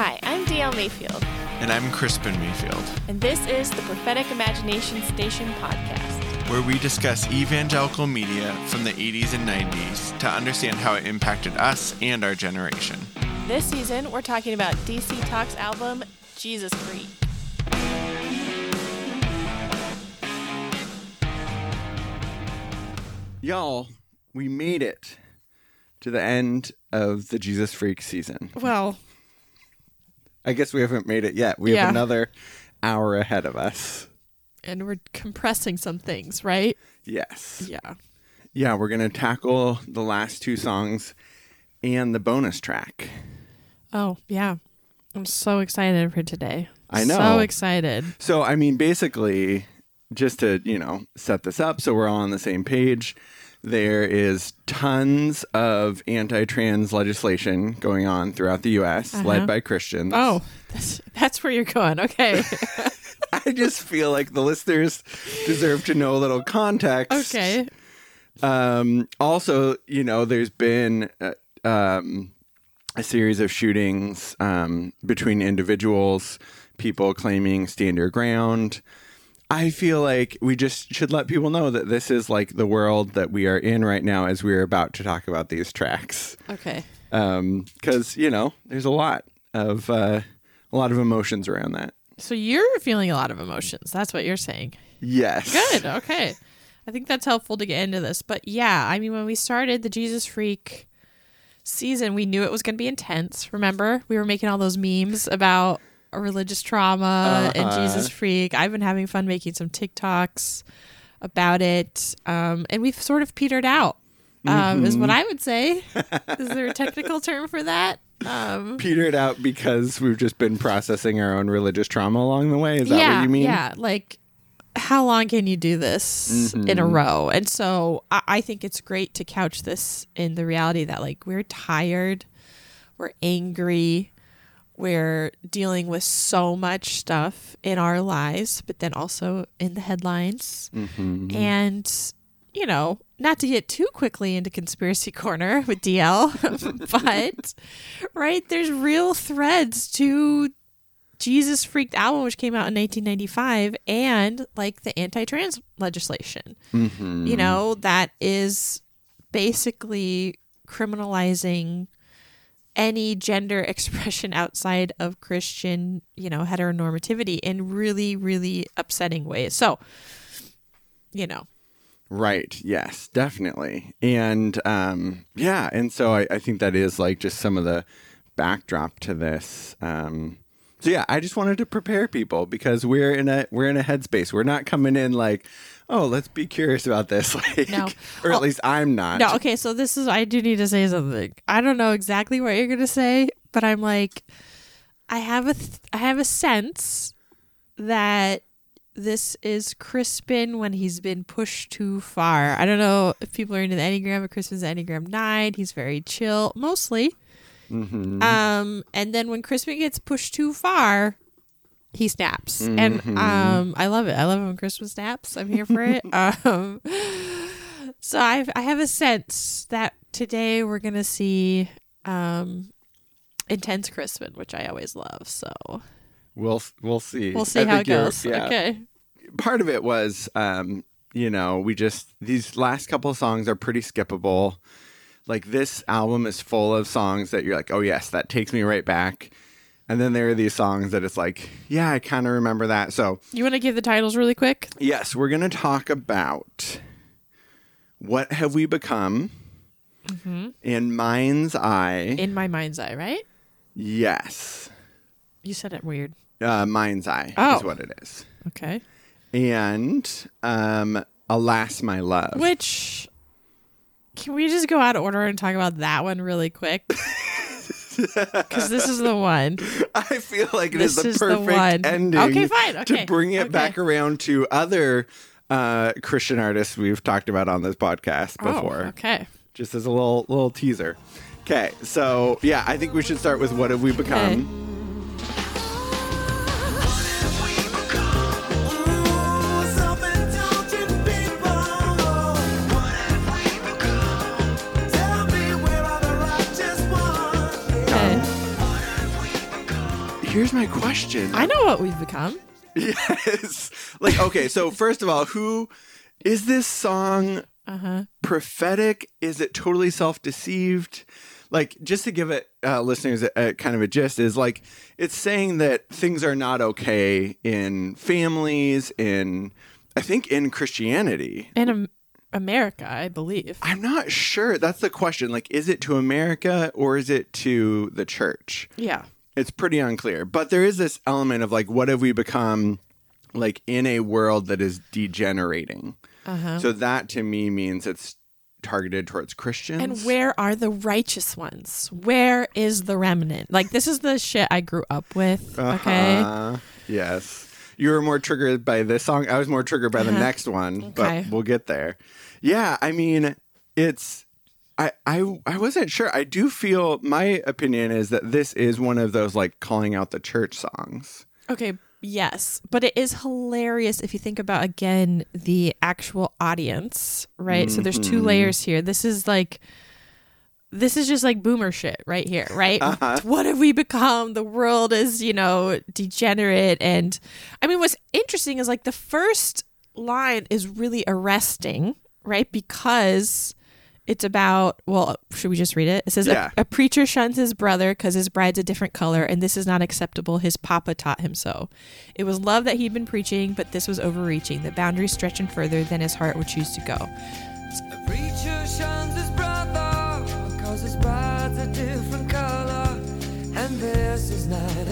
Hi, I'm DL Mayfield, And I'm Krispin Mayfield, and this is the Prophetic Imagination Station podcast. where we discuss evangelical media from the 80s and 90s to understand how it impacted us and our generation. This season, we're talking about DC Talk's album, Jesus Freak. Y'all, we made it to the end of the Jesus Freak season. Well, I guess we haven't made it yet. We Yeah. have another hour ahead of us. and we're compressing some things, right? Yes. Yeah. Yeah, we're going to tackle the last two songs and the bonus track. Oh, yeah. I'm so excited for today. I know. So excited. So, I mean, basically, just to, you know, set this up so we're all on the same page, there is tons of anti trans legislation going on throughout the U.S., Uh-huh. led by Christians. Oh, that's, that's where you're going. Okay. I just feel like the listeners deserve to know a little context. okay. Um, also, you know, there's been uh, um, a series of shootings um, between individuals, people claiming stand your ground. I feel like we just should let people know that this is like the world that we are in right now as we're about to talk about these tracks. Okay. Because, you know, there's a lot of uh, a lot of emotions around that. So you're feeling a lot of emotions. That's what you're saying. Yes. Good. Okay. I think that's helpful to get into this. But yeah, I mean, when we started the Jesus Freak season, we knew it was going to be intense. Remember, we were making all those memes about religious trauma and Uh-huh. Jesus Freak. I've been having fun making some TikToks about it. Um, and we've sort of petered out, um, is what I would say. is there a technical term for that? Um, petered out because we've just been processing our own religious trauma along the way. Is that yeah, what you mean? Yeah, like how long can you do this in Mm-hmm. a row? And so I, I think it's great to couch this in the reality that like we're tired, we're angry, we're dealing with so much stuff in our lives, but then also in the headlines. Mm-hmm. And you know, not to get too quickly into conspiracy corner with DL, but right, there's real threads to Jesus Freaked album, which came out in 1995, and like the anti trans legislation, Mm-hmm. you know, that is basically criminalizing any gender expression outside of Christian, you know, heteronormativity in really, really upsetting ways. So, you know, Right. Yes, definitely. And um, yeah, and so I, I think that is like just some of the backdrop to this. Um, so yeah, I just wanted to prepare people because we're in a we're in a headspace. We're not coming in like, oh, let's be curious about this. Like, No. or at Oh, least I'm not. No, okay, so this is I do need to say something. I don't know exactly what you're going to say, but I'm like I have a th- I have a sense that this is Krispin when he's been pushed too far. I don't know if people are into the Enneagram, but Krispin's Enneagram 9. He's very chill mostly. Mm-hmm. Um and then when Krispin gets pushed too far, he snaps. Mm-hmm. And um I love it. I love it when Krispin snaps. I'm here for it. um so I I have a sense that today we're going to see um intense Krispin, which I always love. So We'll we'll see. we'll see I how it goes. yeah. Okay. part of it was um you know we just these last couple of songs are pretty skippable like this album is full of songs that you're like oh yes that takes me right back and then there are these songs that it's like yeah i kind of remember that so You want to give the titles really quick? yes we're gonna talk about what have we become in mind's eye In my mind's eye, right? yes You said it weird. uh, mind's eye Oh. is what it is Okay. and um alas my love Which can we just go out of order and talk about that one really quick? Because this is the one. I feel like it is This the is the perfect one. ending Okay, fine, okay, to bring it okay. back around to other uh, Christian artists we've talked about on this podcast before. Oh, okay. Just as a little little teaser. Okay, so yeah, I think we should start with what have we become? Okay. Here's my question. I know what we've become. Yes. Like, okay, so first of all, who is this song Uh huh. prophetic? Is it totally self deceived? Like, just to give it uh, listeners a, a kind of a gist, is like it's saying that things are not okay in families, in I think in Christianity. In Am- America, I believe. I'm not sure. That's the question. Like, is it to America or is it to the church? Yeah. It's pretty unclear but there is this element of like what have we become like in a world that is degenerating Uh-huh. so that to me means it's targeted towards christians And where are the righteous ones? Where is the remnant? Like this is the shit I grew up with. Okay. Uh-huh. yes you were more triggered by this song i was more triggered by the next one Okay. but we'll get there yeah i mean it's I, I I wasn't sure. I do feel my opinion is that this is one of those like calling out the church songs. Okay. Yes, but it is hilarious if you think about again the actual audience, right? So there's two mm-hmm. layers here. This is like this is just like boomer shit right here, right? Uh-huh. What have we become? The world is, you know, degenerate and I mean what's interesting is like the first line is really arresting, right? Because it's about well should we just read it? It says Yeah. a, a preacher shuns his brother because his bride's a different color and this is not acceptable. His papa taught him so. It was love that he'd been preaching but this was overreaching. The boundaries stretching further than his heart would choose to go. A preacher shuns his brother because his bride's a different color, and this is not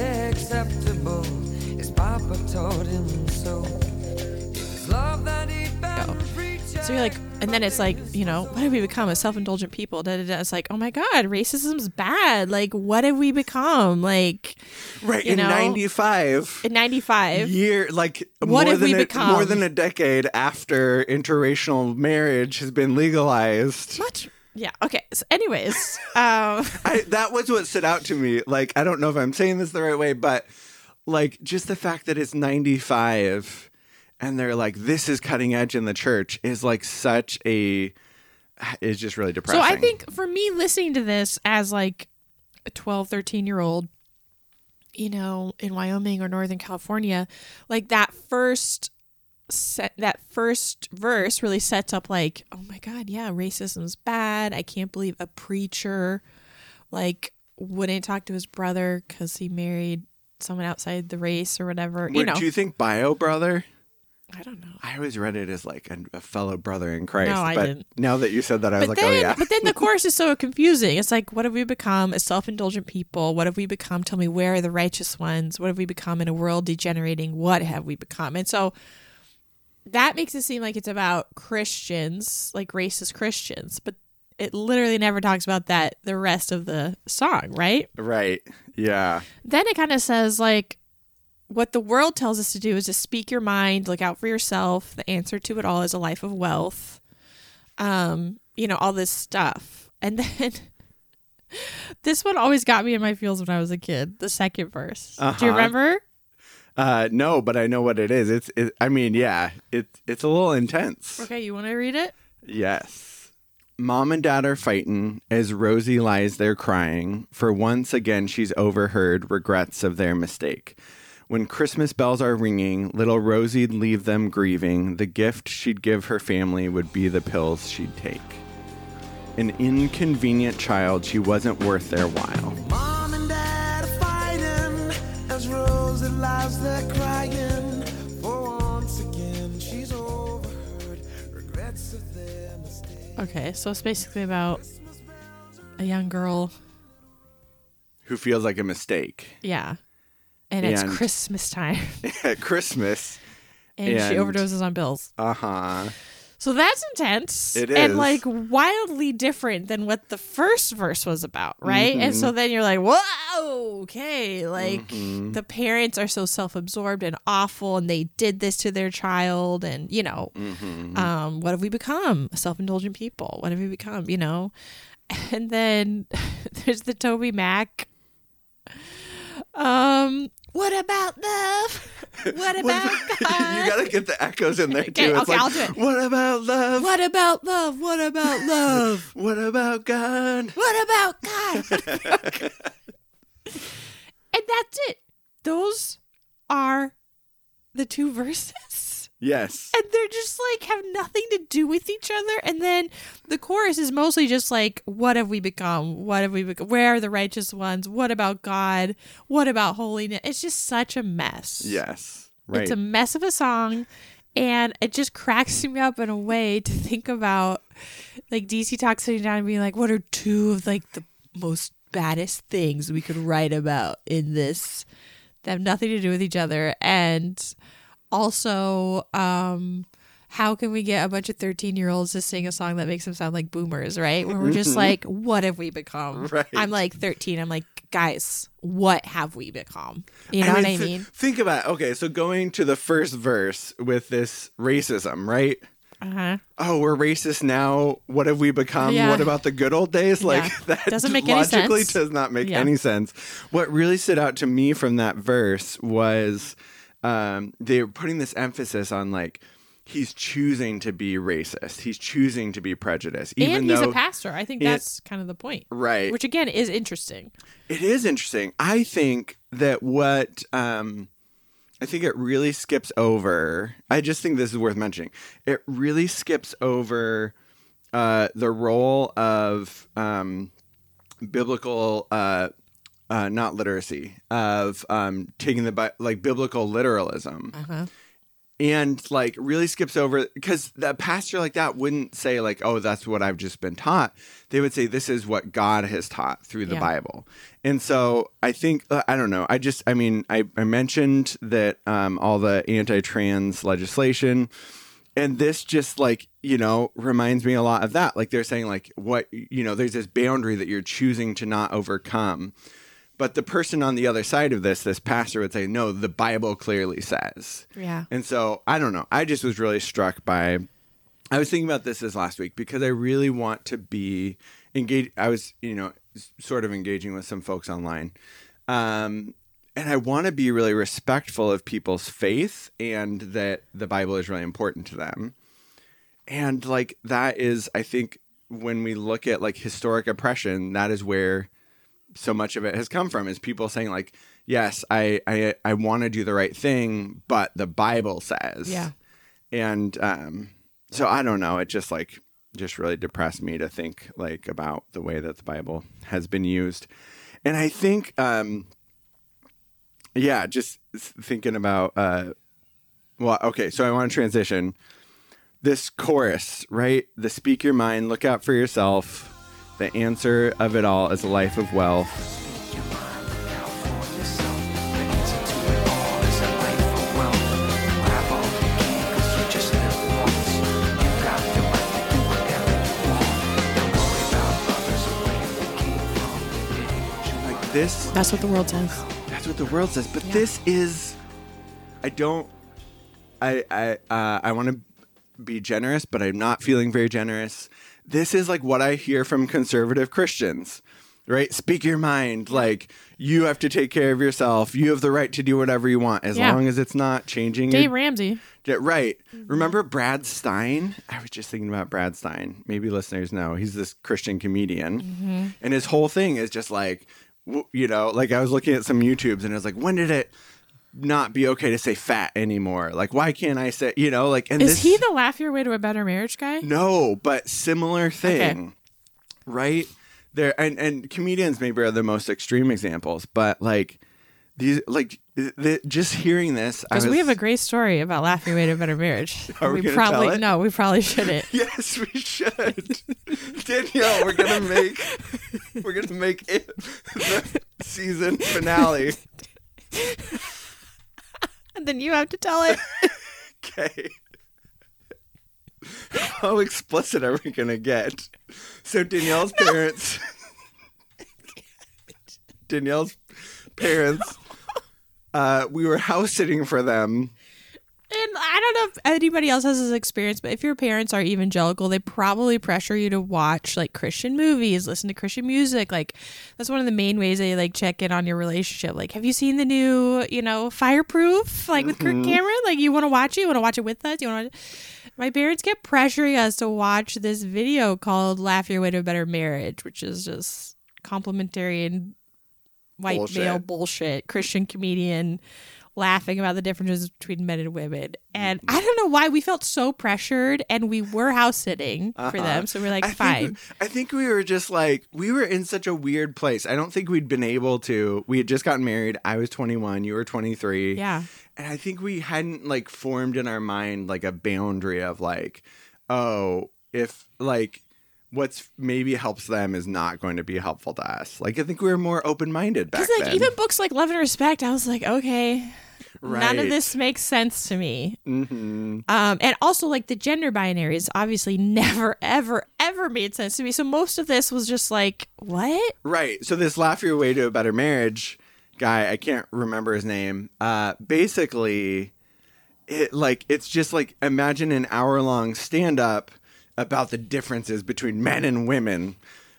so you're like and then it's like you know what have we become a self-indulgent people da, da, da. it's like oh my god racism's bad like what have we become like Right in know? '95. in 95 year like What more have than we a, become? more than a decade after interracial marriage has been legalized much yeah okay so anyways um I, that was what stood out to me like i don't know if i'm saying this the right way but like just the fact that it's 95 and they're like this is cutting edge in the church is like such a is just really depressing So I think for me listening to this as like a 12, 13 year old, you know, in Wyoming or Northern California, like that first set that first verse really sets up like, oh my God, yeah, racism's bad. I can't believe a preacher like wouldn't talk to his brother because he married someone outside the race or whatever. you know, do you think bio brother I don't know. i always read it as like a, a fellow brother in christ No, I but didn't. now that you said that i was but like oh, then, oh yeah but then the chorus is so confusing. It's like, what have we become as self-indulgent people? What have we become? Tell me, where are the righteous ones? What have we become in a world degenerating? What have we become? And so that makes it seem like it's about Christians, like racist Christians, but it literally never talks about that the rest of the song, right? right yeah Then it kind of says like what the world tells us to do is to speak your mind, look out for yourself. The answer to it all is a life of wealth. Um, you know, all this stuff. And then this one always got me in my feels when I was a kid. The second verse. Do you Uh-huh. remember? Uh, no, but I know what it is. It's. It, I mean, yeah. It's it's a little intense. Okay, you want to read it? Yes. Mom and dad are fighting as Rosie lies there crying, for once again she's overheard regrets of their mistake. When Christmas bells are ringing, little Rosie'd leave them grieving. The gift she'd give her family would be the pills she'd take. An inconvenient child, she wasn't worth their while. Mom and Dad are fighting as Rosie lies there crying. For once again, she's overheard regrets of their mistake. Okay, so it's basically about a young girl. Who feels like a mistake Yeah. And it's Christmas time. Christmas? And, she overdoses on pills. Uh huh. So that's intense. It And like wildly different than what the first verse was about, right? And Mm-hmm. so then you're like, whoa, okay. Like Mm-hmm. the parents are so self absorbed and awful and they did this to their child. And, you know, Mm-hmm. um, what have we become? Self indulgent people. What have we become? You know? And then there's the Toby Mac. Um, what about love? What about God? you gotta get the echoes in there too. Okay, It's okay, like, I'll do it. What about love? What about love? What about love? What about God? What about God? and that's it. those are the two verses. Yes. And they're just like have nothing to do with each other. And then the chorus is mostly just like, what have we become? What have we become? Where are the righteous ones? What about God? What about holiness? It's just such a mess. Yes. Right. It's a mess of a song. And it just cracks me up in a way to think about like DC Talk sitting down and being like, what are two of like the most baddest things we could write about in this that have nothing to do with each other? And also, um, how can we get a bunch of 13 year olds to sing a song that makes them sound like boomers, right? When we're just like, what have we become? Right. I'm like 13. I'm like, guys, what have we become? You know I mean, what I th- mean? think about it. okay. So going to the first verse with this racism, right? Uh huh. Oh, we're racist now. What have we become? Yeah. What about the good old days? Like Yeah. that Doesn't make any logically does not make Yeah. any sense. What really stood out to me from that verse was um, they're putting this emphasis on like he's choosing to be racist. He's choosing to be prejudiced, even and he's a pastor. I think it- that's kind of the point. right. Which again is interesting. It is interesting. I think that what um I think it really skips over. I just think this is worth mentioning. It really skips over uh the role of um biblical uh uh, not literacy of um, taking the Bi- like biblical literalism. Uh-huh. and like really skips over because the pastor like that wouldn't say like oh that's what i've just been taught. They would say this is what god has taught through the Yeah. bible. And so i think uh, i don't know. I just i mean i, I mentioned that um, all the anti-trans legislation and this just like you know reminds me a lot of that. Like they're saying like what you know there's this boundary that you're choosing to not overcome but the person on the other side of this this pastor would say no the bible clearly says Yeah. and so I don't know. I just was really struck by. I was thinking about this this last week because I really want to be engaged. I was, you know, sort of engaging with some folks online. Um, and I want to be really respectful of people's faith and that the Bible is really important to them. And like that is, I think, when we look at like historic oppression, that is where so much of it has come from is people saying like yes i i, I want to do the right thing but the bible says. Yeah. and um so i don't know. It just like just really depressed me to think like about the way that the bible has been used. And i think um yeah just thinking about uh well okay so i want to transition. This chorus right? The speak your mind look out for yourself the answer of it all is a life of wealth like this That's what the world says. that's what the world says but Yeah. this is i don't i i uh, i want to be generous but i'm not feeling very generous this is like what i hear from conservative christians right speak your mind like you have to take care of yourself you have the right to do whatever you want as Yeah. long as it's not changing Dave your Ramsey. yeah, right. Mm-hmm. Remember Brad Stine? I was just thinking about Brad Stine. Maybe listeners know. He's this Christian comedian. Mm-hmm. And his whole thing is just like, w- you know, like I was looking at some YouTubes and I was like, when did it not be okay to say fat anymore? Like, why can't I say, you know, like, and Is this, he the laugh your way to a better marriage guy? no, but similar thing, right? There and and comedians maybe are the most extreme examples, but like these, like the, just hearing this, Because we have a great story about laughing your way to a better marriage. Are we gonna probably no, we probably shouldn't. Yes, we should. Danielle, we're gonna make we're gonna make it the season finale. And then you have to tell it. Okay. How explicit are we gonna get? So Danielle's parents Danielle's parents uh, we were house sitting for them. And I don't know if anybody else has this experience, but if your parents are evangelical, they probably pressure you to watch like Christian movies, listen to Christian music. Like that's one of the main ways they like check in on your relationship. Like, have you seen the new, you know, Fireproof? Like with Kirk mm-hmm. Cameron? Like you want to watch it? You want to watch it with us? You want to? My parents kept pressuring us to watch this video called "Laugh Your Way to a Better Marriage," which is just complimentary and white Bullshit. male bullshit Christian comedian laughing about the differences between men and women. And Mm-hmm. I don't know why we felt so pressured and we were house sitting for them. So we're like, Uh-huh. I fine. Think, I think we were just like we were in such a weird place. I don't think we'd been able to. We had just gotten married. I was 21. You were 23. yeah. And I think we hadn't like formed in our mind like a boundary of like, oh, if like what's maybe helps them is not going to be helpful to us. Like I think we were more open minded back like then. even books like Love and Respect, I was like, okay, none of this makes sense to me. hmm Um, and also like the gender binaries obviously never, ever, ever made sense to me. So most of this was just like, what? Right. So this laugh your way to a better marriage guy, I can't remember his name. Uh, basically, it like it's just like imagine an hour long stand up about the differences between men and women,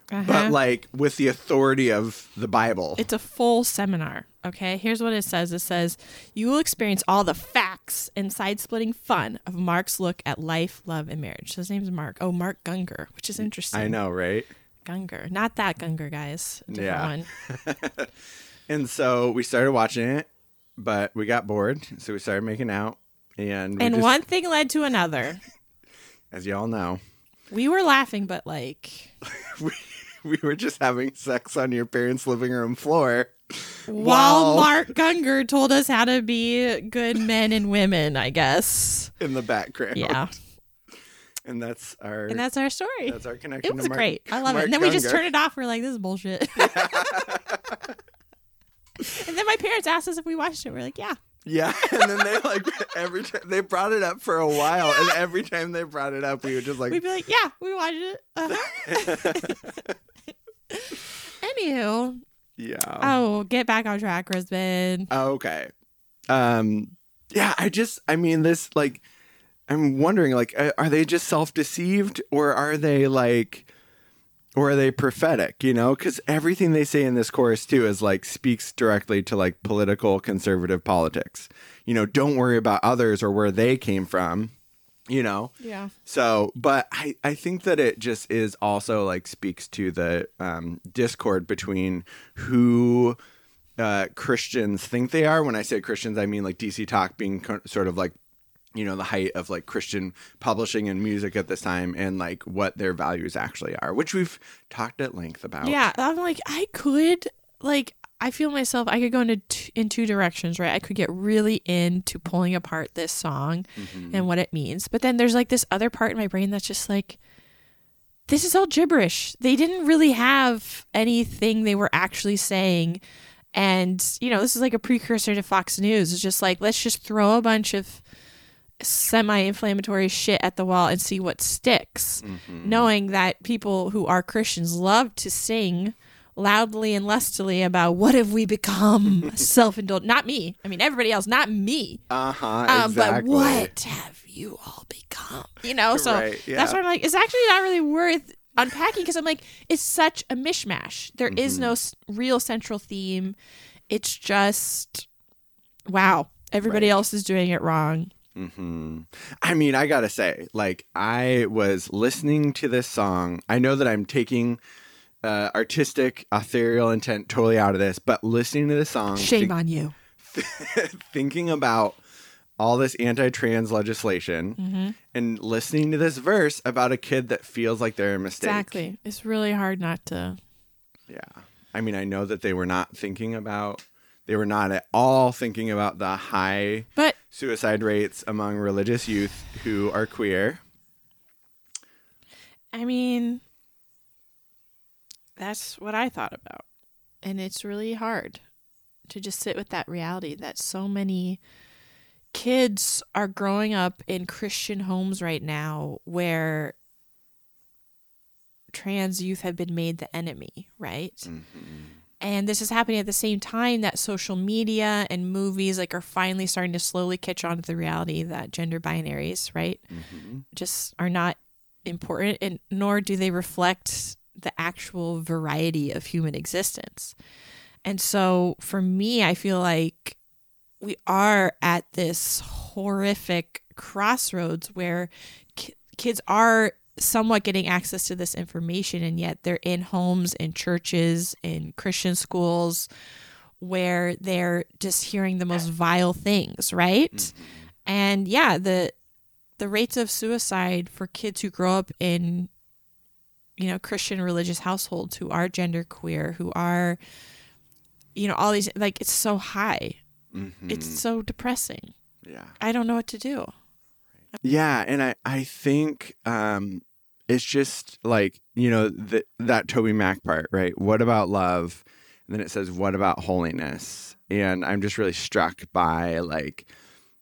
Uh-huh. but like with the authority of the Bible. It's a full seminar. Okay, here's what it says. It says you will experience all the facts and side-splitting fun of Mark's look at life, love, and marriage. So his name's Mark. Oh, Mark Gungor, which is interesting. I know, right? Gungor, not that Gungor, guys. Different Yeah. And so we started watching it, but we got bored, so we started making out. And And just- one thing led to another. as y'all know, We were laughing, but like we, we were just having sex on your parents' living room floor. while. Mark Gungor told us how to be good men and women, I guess. in the background. Yeah. And that's our And that's our story. that's our connection. It was to Mark, great. I love Mark it. And then we just Gungor. turn it off. We're like, this is bullshit. and then my parents asked us if we watched it. We're like, yeah. Yeah, and then they like every time they brought it up for a while, and every time they brought it up, we would just like We'd be like, yeah, we watched it. Uh-huh. Anywho, yeah. oh, get back on track, Krispin. Okay. Um. Yeah, I just I mean this like I'm wondering like are they just self deceived or are they like or are they prophetic you know? Because everything they say in this chorus too is like speaks directly to like political conservative politics. You know don't worry about others or where they came from you know? Yeah. so but i i think that it just is also like speaks to the um discord between who uh christians think they are. When i say christians i mean like dc talk being co- sort of like you know the height of like christian publishing and music at this time and like what their values actually are which we've talked at length about Yeah. I'm like, I could, like, I feel myself, I could go into t- in two directions, right? I could get really into pulling apart this song Mm-hmm. and what it means. But then there's like this other part in my brain that's just like, this is all gibberish. They didn't really have anything they were actually saying. And, you know, this is like a precursor to Fox News. It's just like, let's just throw a bunch of semi inflammatory shit at the wall and see what sticks. Knowing that people who are Christians love to sing loudly and lustily about what have we become self indulgent. Not me. I mean, everybody else, not me. uh-huh Um, exactly But what have you all become? You know, so Right, yeah. that's why I'm like, it's actually not really worth unpacking because I'm like, it's such a mishmash. There is Mm-hmm. no s- real central theme. It's just, wow, everybody Right. else is doing it wrong. Hmm I mean, I gotta say, like, I was listening to this song. I know that I'm taking uh, artistic, ethereal intent totally out of this, but listening to this song, Shame on you. thinking about all this anti-trans legislation Mm-hmm. and listening to this verse about a kid that feels like they're a mistake. Exactly. It's really hard not to. Yeah. I mean, I know that they were not thinking about. They were not at all thinking about the high But suicide rates among religious youth who are queer. I mean, that's what I thought about. And it's really hard to just sit with that reality that so many kids are growing up in Christian homes right now where trans youth have been made the enemy, right? Mm-hmm. And this is happening at the same time that social media and movies like are finally starting to slowly catch on to the reality that gender binaries, right? Mm-hmm. Just are not important and nor do they reflect the actual variety of human existence. And so for me, I feel like we are at this horrific crossroads where ki- kids are somewhat getting access to this information and yet they're in homes in churches in christian schools where they're just hearing the most vile things, right? And yeah, the the rates of suicide for kids who grow up in you know Christian religious households who are gender queer who are you know all these like it's so high. It's so depressing. Yeah. I don't know what to do. Yeah, and I I think um it's just like, you know, that that Toby Mac part, right? What about love? And then it says what about holiness? And I'm just really struck by like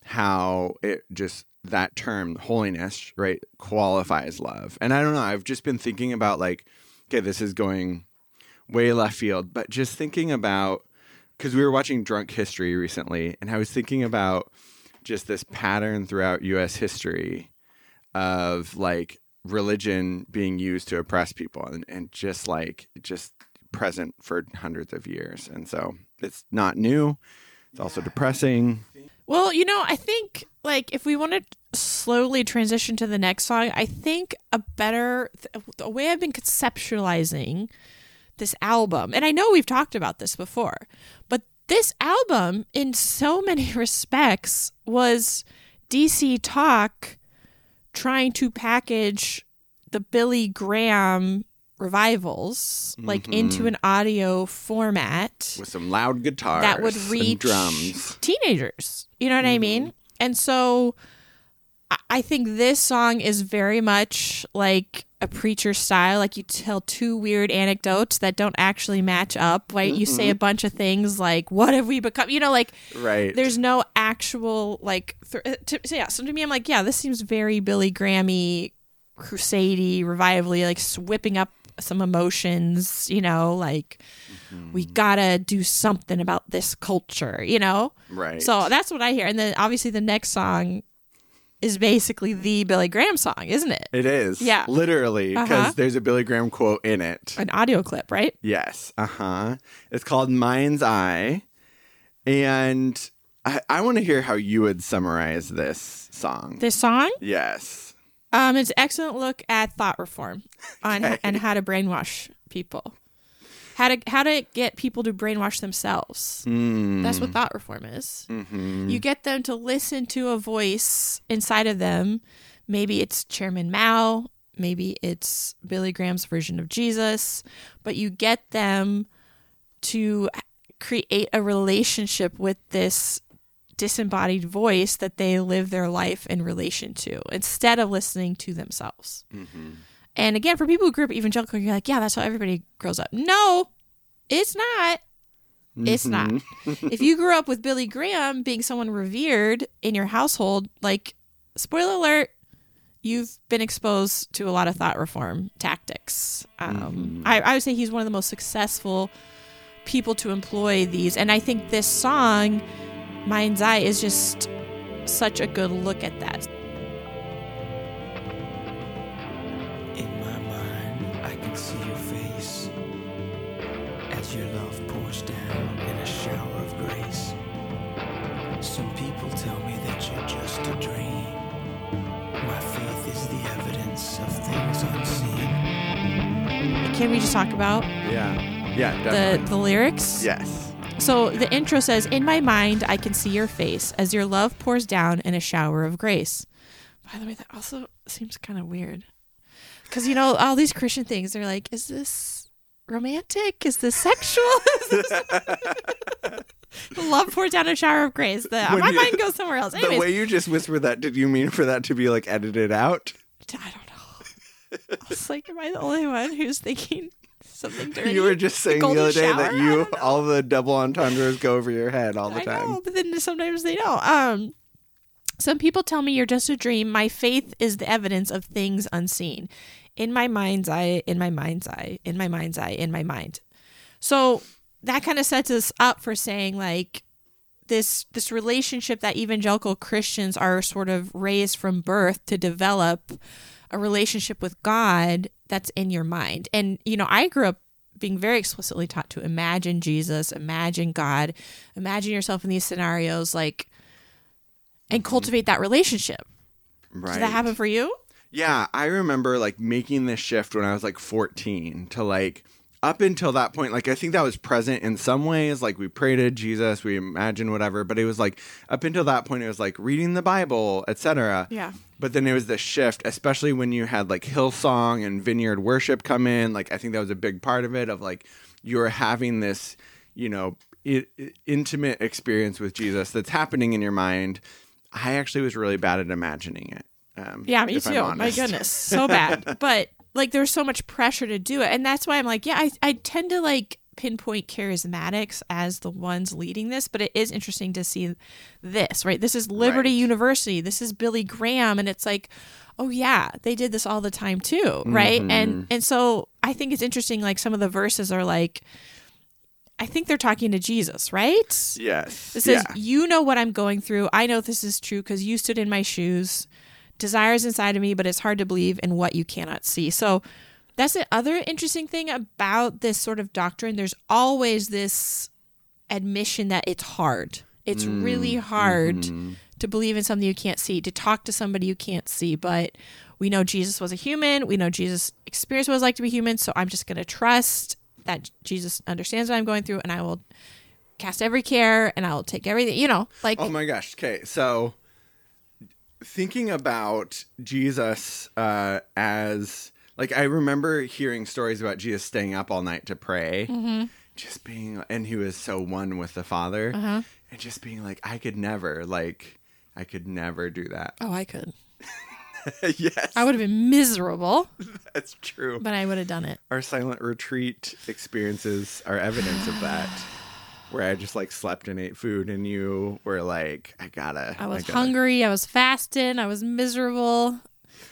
how it just that term holiness, right, qualifies love. And I don't know, I've just been thinking about like okay, this is going way left field, but just thinking about because we were watching Drunk History recently, and I was thinking about just this pattern throughout U.S. history of like religion being used to oppress people, and, and just like just present for hundreds of years, and so it's not new. It's also depressing. Well, you know, I think like if we want to slowly transition to the next song, I think a better th- the way I've been conceptualizing this album, and I know we've talked about this before, but this album, in so many respects, was DC Talk trying to package the Billy Graham revivals like mm-hmm. into an audio format with some loud guitars that would reach drums. teenagers. You know what I mm-hmm. mean? And so I think this song is very much like a preacher style. Like you tell two weird anecdotes that don't actually match up. Right? You say a mm-hmm. bunch of things like, "What have we become?" You know, like Right. there's no actual like. Th- uh, to, so yeah, so to me, I'm like, yeah, this seems very Billy Grammy, crusady, revivally, like whipping up some emotions. You know, like we mm-hmm. gotta do something about this culture. You know, Right. so that's what I hear. And then obviously the next song is basically the Billy Graham song, isn't it? it is. Yeah. Literally, because Uh-huh. there's a Billy Graham quote in it. An audio clip, right? Yes. Uh huh. It's called Mind's Eye. And I, I want to hear how you would summarize this song. This song, yes. um, it's an excellent look at thought reform on and how to brainwash people. How to how to get people to brainwash themselves. That's what hmm. thought reform is. Mm-hmm. You get them to listen to a voice inside of them. Maybe it's Chairman Mao, maybe it's Billy Graham's version of Jesus, but you get them to create a relationship with this disembodied voice that they live their life in relation to instead of listening to themselves. Mm-hmm. And again, for people who grew up evangelical, you're like, yeah, that's how everybody grows up. No, it's not. It's not. if you grew up with Billy Graham being someone revered in your household, like, spoiler alert, you've been exposed to a lot of thought reform tactics. Um, I, I would say he's one of the most successful people to employ these. And I think this song, Mind's Eye, is just such a good look at that. Can we just talk about Yeah. Yeah, the, definitely. the lyrics? yes. So the intro says, In my mind, I can see your face as your love pours down in a shower of grace. By the way, that also seems kind of weird. Because, you know, all these Christian things, they're like, Is this romantic? Is this sexual? Is this... The love pours down a shower of grace. The, When my you- mind goes somewhere else. The way you just whispered that, did you mean for that to be like edited out? I don't know. I was like, Am I the only one who's thinking something dirty? You were just saying the golden other day shower? that you all the double entendres go over your head all the I time. know, but then sometimes they don't. Um, some people tell me you're just a dream. My faith is the evidence of things unseen. In my mind's eye, in my mind's eye, in my mind's eye, in my mind. So that kind of sets us up for saying like this this relationship that evangelical Christians are sort of raised from birth to develop a relationship with God that's in your mind. And you know, I grew up being very explicitly taught to imagine Jesus, imagine God, imagine yourself in these scenarios like and mm-hmm. cultivate that relationship. Right. Did that happen for you? Yeah, I remember like making this shift when I was like 14 to like up until that point, like I think that was present in some ways. Like we pray to Jesus, we imagine whatever, but it was like up until that point, it was like reading the Bible, etc. Yeah. But then it was the shift, especially when you had like Hillsong and Vineyard Worship come in. Like I think that was a big part of it. Of like you were having this, you know, intimate experience with Jesus that's happening in your mind. I actually was really bad at imagining it. Um, Yeah, me too. My goodness, so bad. but like, there's so much pressure to do it, and that's why I'm like, yeah, I I tend to like pinpoint charismatics as the ones leading this, but it is interesting to see this. Right, this is Liberty Right. University. This is Billy Graham, and it's like, oh yeah, they did this all the time too, right? Mm-hmm. And and so I think it's interesting. Like some of the verses are like. I think they're talking to Jesus, right? Yes. It says, yeah. You know what I'm going through. I know this is true because you stood in my shoes. Desires inside of me, but it's hard to believe in what you cannot see. So that's the other interesting thing about this sort of doctrine. There's always this admission that it's hard. It's Mm, really hard mm-hmm. to believe in something you can't see, to talk to somebody you can't see. But we know Jesus was a human. We know Jesus experienced what it was like to be human. So I'm just going to trust that Jesus understands what I'm going through and I will cast every care and I will take everything, you know, like, Oh my gosh. Okay. So thinking about Jesus uh, as like I remember hearing stories about Jesus staying up all night to pray. Mm-hmm. Just being and he was so one with the Father. Uh-huh. And just being like, I could never, like, I could never do that. oh, I could. yes. I would have been miserable, that's true. but I would have done it. Our silent retreat experiences are evidence of that. Where I just like slept and ate food, and you were like, I gotta. I was gotta- hungry. I was fasting. I was miserable.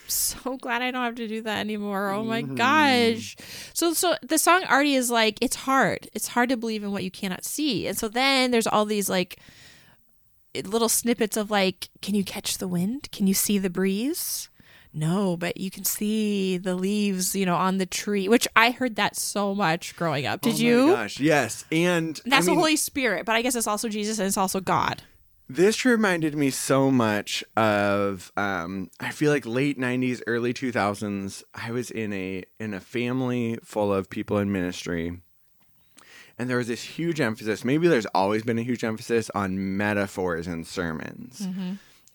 So glad I don't have to do that anymore. Oh my Mm-hmm. gosh. So so the song already is like it's hard. It's hard to believe in what you cannot see. And so then there's all these like little snippets of like can you catch the wind? Can you see the breeze? No, but you can see the leaves, you know, on the tree, which I heard that so much growing up. Did Oh you? My gosh, yes. And That's I mean, the Holy Spirit, but I guess it's also Jesus and it's also God. This reminded me so much of um, I feel like late '90s, early 2000s. I was in a in a family full of people in ministry, and there was this huge emphasis. Maybe there's always been a huge emphasis on metaphors in sermons.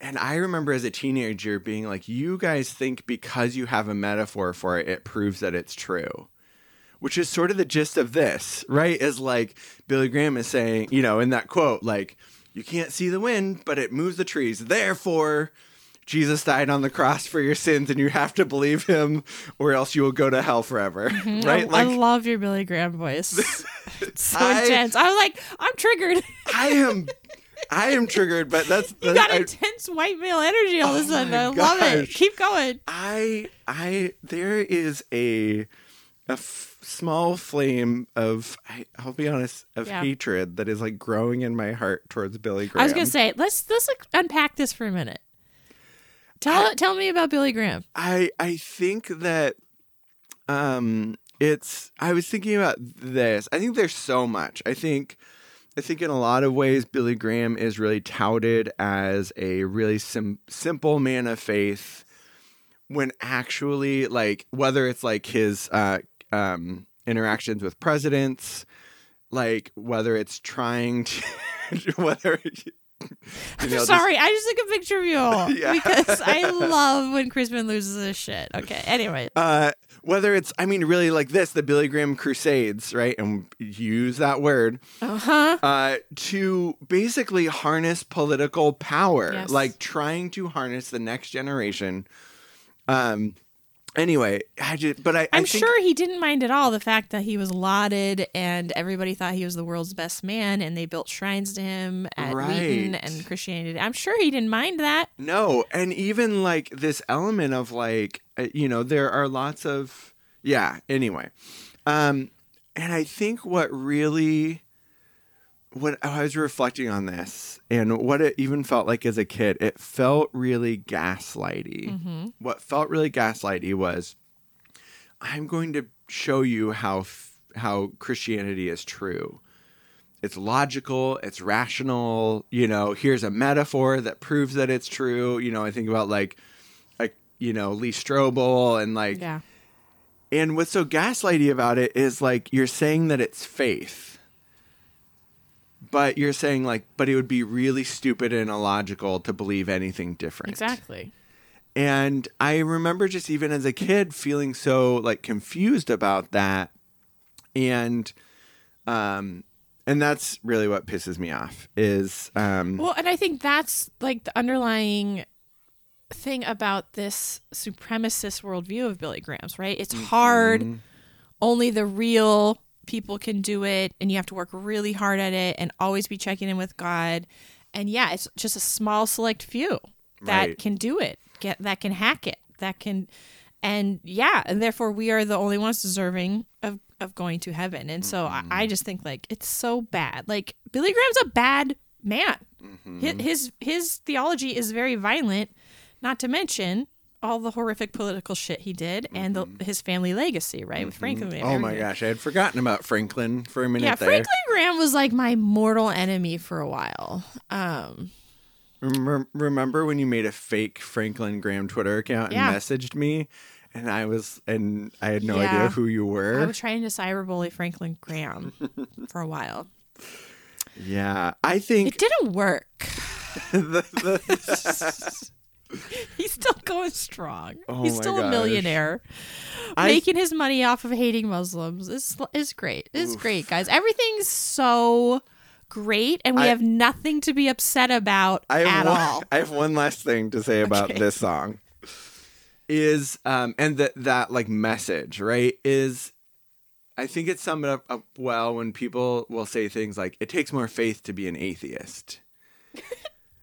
And I remember as a teenager being like, "You guys think because you have a metaphor for it, it proves that it's true." which is sort of the gist of this, right? Is like Billy Graham is saying, you know, in that quote, like, you can't see the wind, but it moves the trees. Therefore, Jesus died on the cross for your sins, and you have to believe him, or else you will go to hell forever, mm-hmm. right? I, I love your Billy Graham voice. so I- intense. I was like, I'm triggered. I am, I am triggered, but that's you got I, intense white male energy all of a Oh sudden. I love it. Keep going. I, I, there is a, a f- small flame of, I, I'll be honest, of Yeah. hatred that is like growing in my heart towards Billy Graham. I was gonna say, let's let's unpack this for a minute. Tell tell me about Billy Graham. I I think that um it's I was thinking about this. I think there's so much. I think I think in a lot of ways Billy Graham is really touted as a really sim- simple man of faith when actually like whether it's like his uh um interactions with presidents like whether it's trying to whether you know, this- Sorry, I just took a picture of you all Yeah. because I love when Krispin loses his shit. Okay, anyway. uh, whether it's, I mean, really like this, the Billy Graham Crusades, right? And use that word Uh-huh. uh, to basically harness political power, Yes. like trying to harness the next generation. Um, anyway, I just, but I, I I'm think, sure he didn't mind at all the fact that he was lauded and everybody thought he was the world's best man and they built shrines to him at Wheaton and Christianity. I'm sure he didn't mind that. No, and even like this element of like uh, you know there are lots of yeah. Anyway, um, and I think what really what I was reflecting on this and what it even felt like as a kid, it felt really gaslighty. Mm-hmm. What felt really gaslighty was I'm going to show you how how Christianity is true it's logical, it's rational, you know, here's a metaphor that proves that it's true. You know, I think about like like, you know, Lee Strobel and like Yeah. and what's so gaslighty about it is like you're saying that it's faith, but you're saying like, but it would be really stupid and illogical to believe anything different. Exactly. And I remember just even as a kid feeling so like confused about that. And um and that's really what pisses me off is um Well, and I think that's like the underlying thing about this supremacist worldview of Billy Graham's, right? It's hard. Only the real people can do it, and you have to work really hard at it and always be checking in with God. And yeah, it's just a small select few that Right. can do it, get that can hack it, that can, and yeah, and therefore we are the only ones deserving of of going to heaven. And so I, mm-hmm. I just think like it's so bad. Like Billy Graham's a bad man. Hi- mm-hmm. His his theology is very violent, not to mention all the horrific political shit he did and the, his family legacy, right? With Franklin. and Oh my everything. gosh, I had forgotten about Franklin for a minute Yeah, there. Franklin Graham was like my mortal enemy for a while. Um, Remember, remember when you made a fake Franklin Graham Twitter account and Yeah. messaged me and I was and I had no Yeah. idea who you were. I was trying to cyberbully Franklin Graham for a while. yeah. I think It didn't work. the, the, He's still going strong. Oh He's still a millionaire. I- Making his money off of hating Muslims is is great. It's great, guys. Everything's so great, and we I- have nothing to be upset about I have at one, all. I have one last thing to say about Okay. this song. Is um and that that like message, right? Is I think it summed up, up well when people will say things like it takes more faith to be an atheist.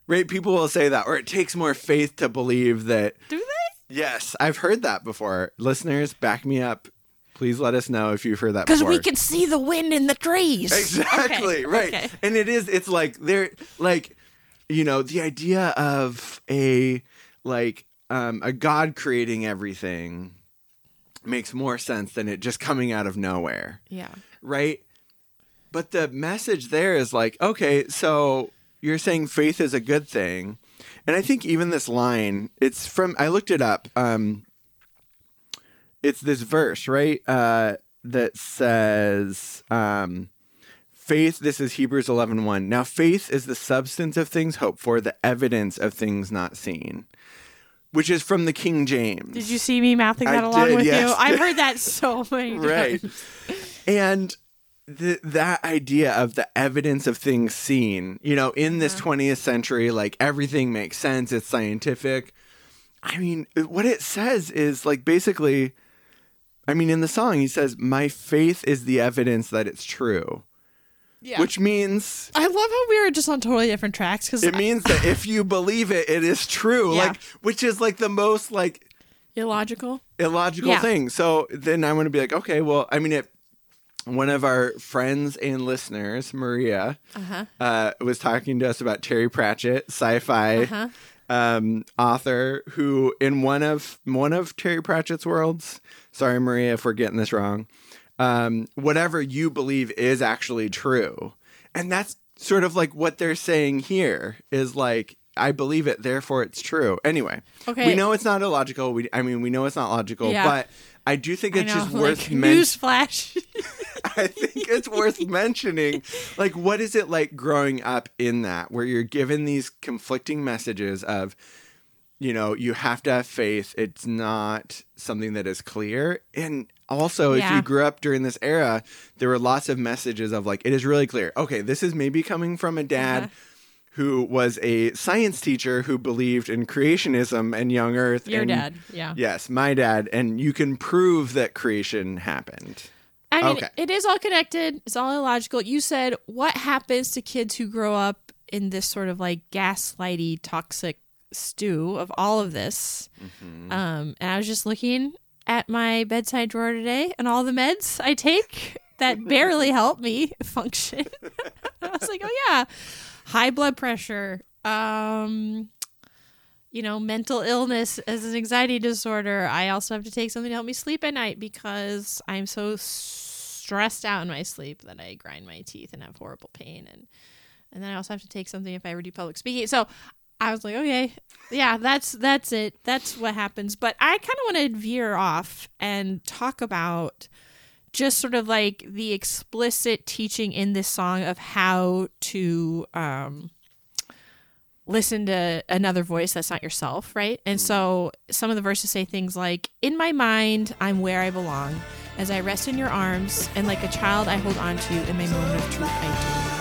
right? People will say that or it takes more faith to believe that Do they? Yes, I've heard that before. Listeners, back me up. Please let us know if you've heard that Because we can see the wind in the trees. Exactly, Okay, right. okay. And it is it's like they're like you know, the idea of a like um a god creating everything makes more sense than it just coming out of nowhere, Yeah. right? But the message there is like, okay, so you're saying faith is a good thing. And I think even this line, it's from I looked it up. Um it's this verse, right? Uh that says um faith this is Hebrews 11:1. Now faith is the substance of things hoped for, the evidence of things not seen. Which is from the King James. Did you see me mouthing I that along did, with yes. you? I've heard that so many times. right and th- that idea of the evidence of things seen you know in this mm-hmm. 20th century like everything makes sense it's scientific i mean what it says is like basically i mean in the song he says my faith is the evidence that it's true Yeah. which means I love how we are just on totally different tracks because it means that if you believe it it is true Yeah. like which is like the most like illogical. illogical Yeah. thing. So then I want to be like, okay, well, I mean, it. One of our friends and listeners, Maria, Uh-huh. uh, was talking to us about Terry Pratchett, sci-fi Uh-huh. um, author, who in one of one of Terry Pratchett's worlds. Sorry, Maria, if we're getting this wrong. Um, whatever you believe is actually true, and that's sort of like what they're saying here is like. I believe it, therefore it's true. Anyway, Okay. we know it's not illogical. We, I mean, we know it's not logical, Yeah. but I do think it's know, just like, worth mentioning. news. I think it's worth mentioning. Like, what is it like growing up in that, where you're given these conflicting messages of, you know, you have to have faith. It's not something that is clear. And also, if you grew up during this era, there were lots of messages of like, it is really clear. Okay, this is maybe coming from a dad. Uh-huh. Who was a science teacher who believed in creationism and young Earth? Your and- dad, yeah. Yes, my dad, and you can prove that creation happened. I mean, Okay. it is all connected. It's all illogical. You said, what happens to kids who grow up in this sort of like gaslighty, toxic stew of all of this? Mm-hmm. Um, and I was just looking at my bedside drawer today and all the meds I take that barely help me function. I was like, oh yeah, high blood pressure, um, you know, mental illness as an anxiety disorder. I also have to take something to help me sleep at night because I'm so stressed out in my sleep that I grind my teeth and have horrible pain and and then I also have to take something if I ever do public speaking. So I was like, okay, yeah, that's that's it. That's what happens. But I kind of want to veer off and talk about just sort of like the explicit teaching in this song of how to um, listen to another voice that's not yourself, right? And so some of the verses say things like, "In my mind, I'm where I belong." As I rest in your arms, and like a child, I hold on to you. In my moment of truth, I do.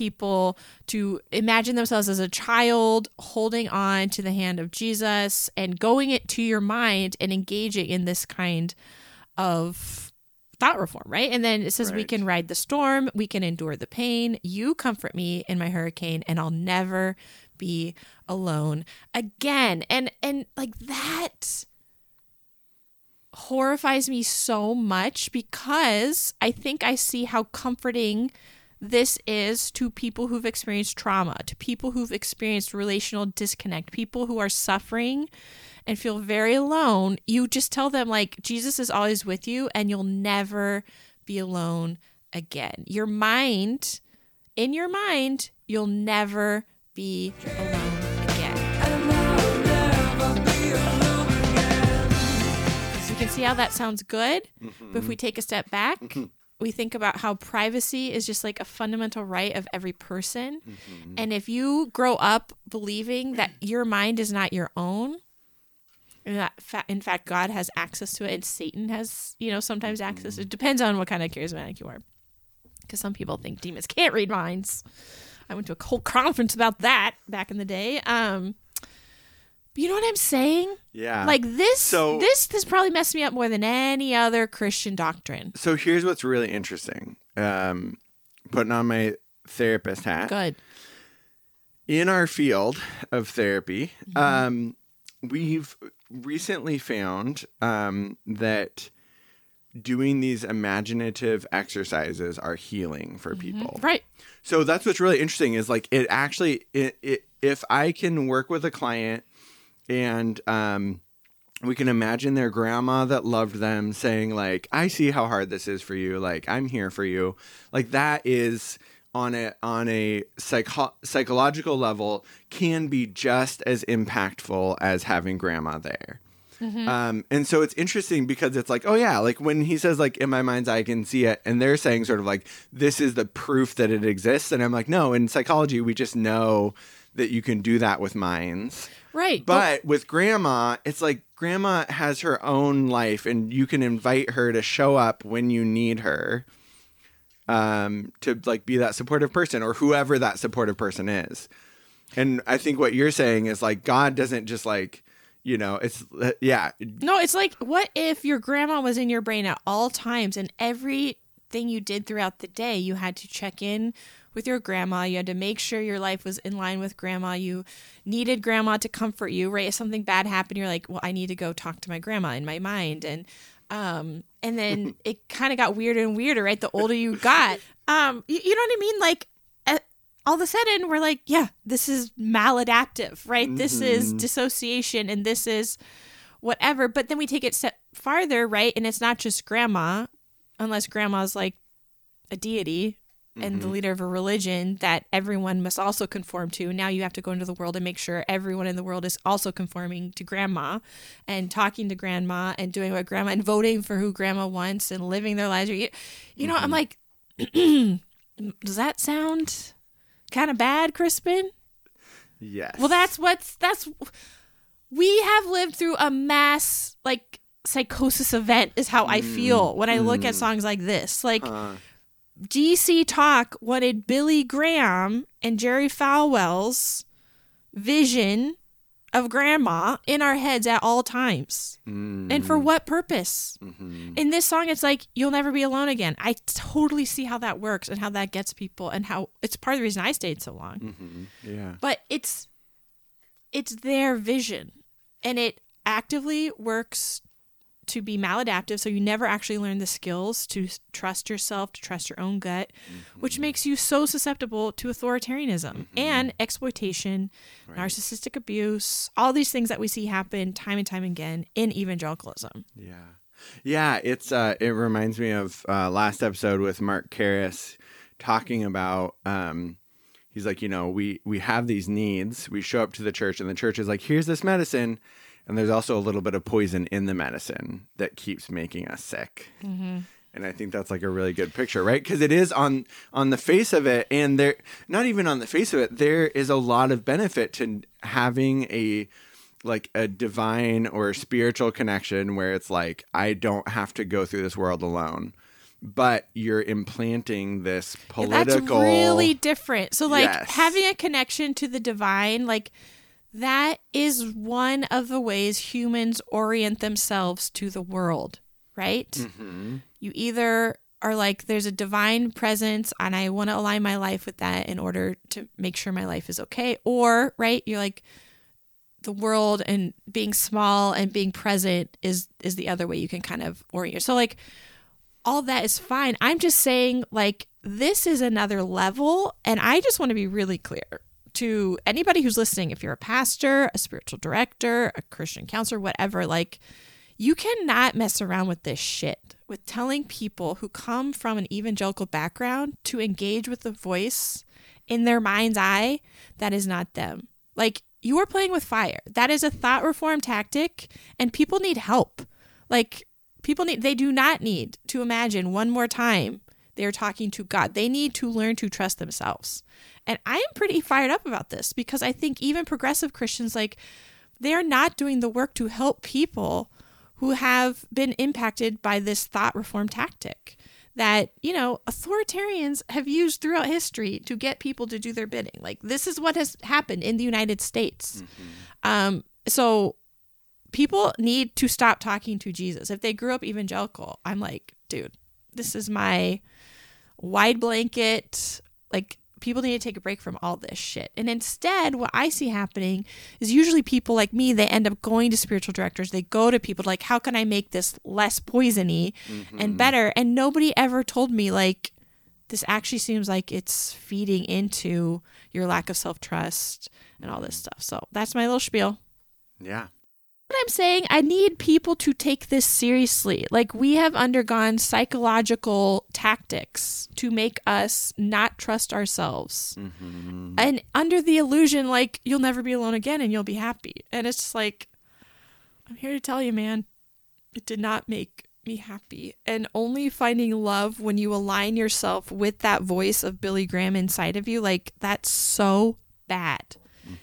People to imagine themselves as a child holding on to the hand of Jesus and going it to your mind and engaging in this kind of thought reform, right? And then it says we can ride the storm, we can endure the pain. You comfort me in my hurricane and I'll never be alone again. And and like that horrifies me so much because I think I see how comforting this is to people who've experienced trauma, to people who've experienced relational disconnect, people who are suffering and feel very alone. You just tell them, like, Jesus is always with you and you'll never be alone again. Your mind, in your mind, you'll never be alone again. You can see how that sounds good. But if we mm-hmm. take a step back, mm-hmm. We think about how privacy is just like a fundamental right of every person. And if you grow up believing that your mind is not your own, and that fa- in fact God has access to it and Satan has, you know, sometimes access. It depends on what kind of charismatic you are. Because some people think demons can't read minds. I went to a whole conference about that back in the day. Um, you know what I'm saying? Yeah. Like this, So- this, this probably messed me up more than any other Christian doctrine. So here's what's really interesting. Um, putting on my therapist hat. Good. in our field of therapy, um, we've recently found um, that doing these imaginative exercises are healing for people. Right. So that's what's really interesting is like it actually it, it if I can work with a client and um we can imagine their grandma that loved them saying like I see how hard this is for you like I'm here for you like that is on a on a psycho- psychological level can be just as impactful as having grandma there. Um, and so it's interesting because it's like, oh yeah, like when he says like in my mind's eye I can see it, and they're saying sort of like this is the proof that it exists, and I'm like, no, in psychology we just know that you can do that with minds. Right. But with grandma, it's like grandma has her own life, and you can invite her to show up when you need her, um, to like be that supportive person or whoever that supportive person is. And I think what you're saying is like God doesn't just like, you know, it's uh, yeah, No, it's like, what if your grandma was in your brain at all times and everything you did throughout the day, you had to check in with your grandma. You had to make sure your life was in line with grandma. You needed grandma to comfort you, right? If something bad happened, you're like, well, I need to go talk to my grandma in my mind. And, um, and then it kind of got weirder and weirder, right? The older you got, um, you, you know what I mean? Like, uh, all of a sudden we're like, yeah, this is maladaptive, right? This is dissociation and this is whatever. But then we take it step farther, right? And it's not just grandma, unless grandma's like a deity and the mm-hmm. leader of a religion that everyone must also conform to. Now you have to go into the world and make sure everyone in the world is also conforming to grandma and talking to grandma and doing what grandma and voting for who grandma wants and living their lives. You, you know, I'm mm-hmm. like, does that sound kind of bad, Krispin? yes. Well, that's what's that's we have lived through a mass like psychosis event is how I feel mm-hmm. when I look at songs like this. Like Uh, DC Talk wanted Billy Graham and Jerry Falwell's vision of grandma in our heads at all times. Mm. And for what purpose? Mm-hmm. In this song, it's like, you'll never be alone again. I totally see how that works and how that gets people and how it's part of the reason I stayed so long mm-hmm. yeah. but it's it's their vision and it actively works to be maladaptive. So you never actually learn the skills to trust yourself, to trust your own gut, which makes you so susceptible to authoritarianism and exploitation, narcissistic abuse, all these things that we see happen time and time again in evangelicalism. Yeah. Yeah, it's uh it reminds me of uh last episode with Mark Karris talking about um he's like, you know, we we have these needs. We show up to the church and the church is like, here's this medicine and there's also a little bit of poison in the medicine that keeps making us sick. Mm-hmm. And I think that's like a really good picture, right? Because it is on on the face of it, and there not even on the face of it, there is a lot of benefit to having a like a divine or spiritual connection where it's like I don't have to go through this world alone. But you're implanting this political That's really different. So, like, Yes. having a connection to the divine, like, that is one of the ways humans orient themselves to the world, right? Mm-hmm. You either are like, there's a divine presence, and I want to align my life with that in order to make sure my life is okay. Or, right, you're like, the world and being small and being present is is the other way you can kind of orient. So like all that is fine. I'm just saying like this is another level and I just want to be really clear to anybody who's listening if you're a pastor, a spiritual director, a Christian counselor, whatever, like you cannot mess around with this shit with telling people who come from an evangelical background to engage with the voice in their mind's eye that is not them. Like you are playing with fire. That is a thought reform tactic and people need help. Like people need they do not need to imagine one more time they're talking to God. They need to learn to trust themselves. And I am pretty fired up about this because I think even progressive Christians like they're not doing the work to help people who have been impacted by this thought reform tactic that, you know, authoritarians have used throughout history to get people to do their bidding. Like this is what has happened in the United States. Um, so people need to stop talking to Jesus. If they grew up evangelical, I'm like, dude, this is my wide blanket. Like, people need to take a break from all this shit. And instead, what I see happening is usually people like me, they end up going to spiritual directors. They go to people like, how can I make this less poisony and mm-hmm. better? And nobody ever told me, like, this actually seems like it's feeding into your lack of self trust and all this mm. stuff. So that's my little spiel. Yeah. What I'm saying, I need people to take this seriously. Like, we have undergone psychological tactics to make us not trust ourselves. Mm-hmm. And under the illusion, like, you'll never be alone again and you'll be happy. And it's just like, I'm here to tell you, man, it did not make me happy. And only finding love when you align yourself with that voice of Billy Graham inside of you, like, that's so bad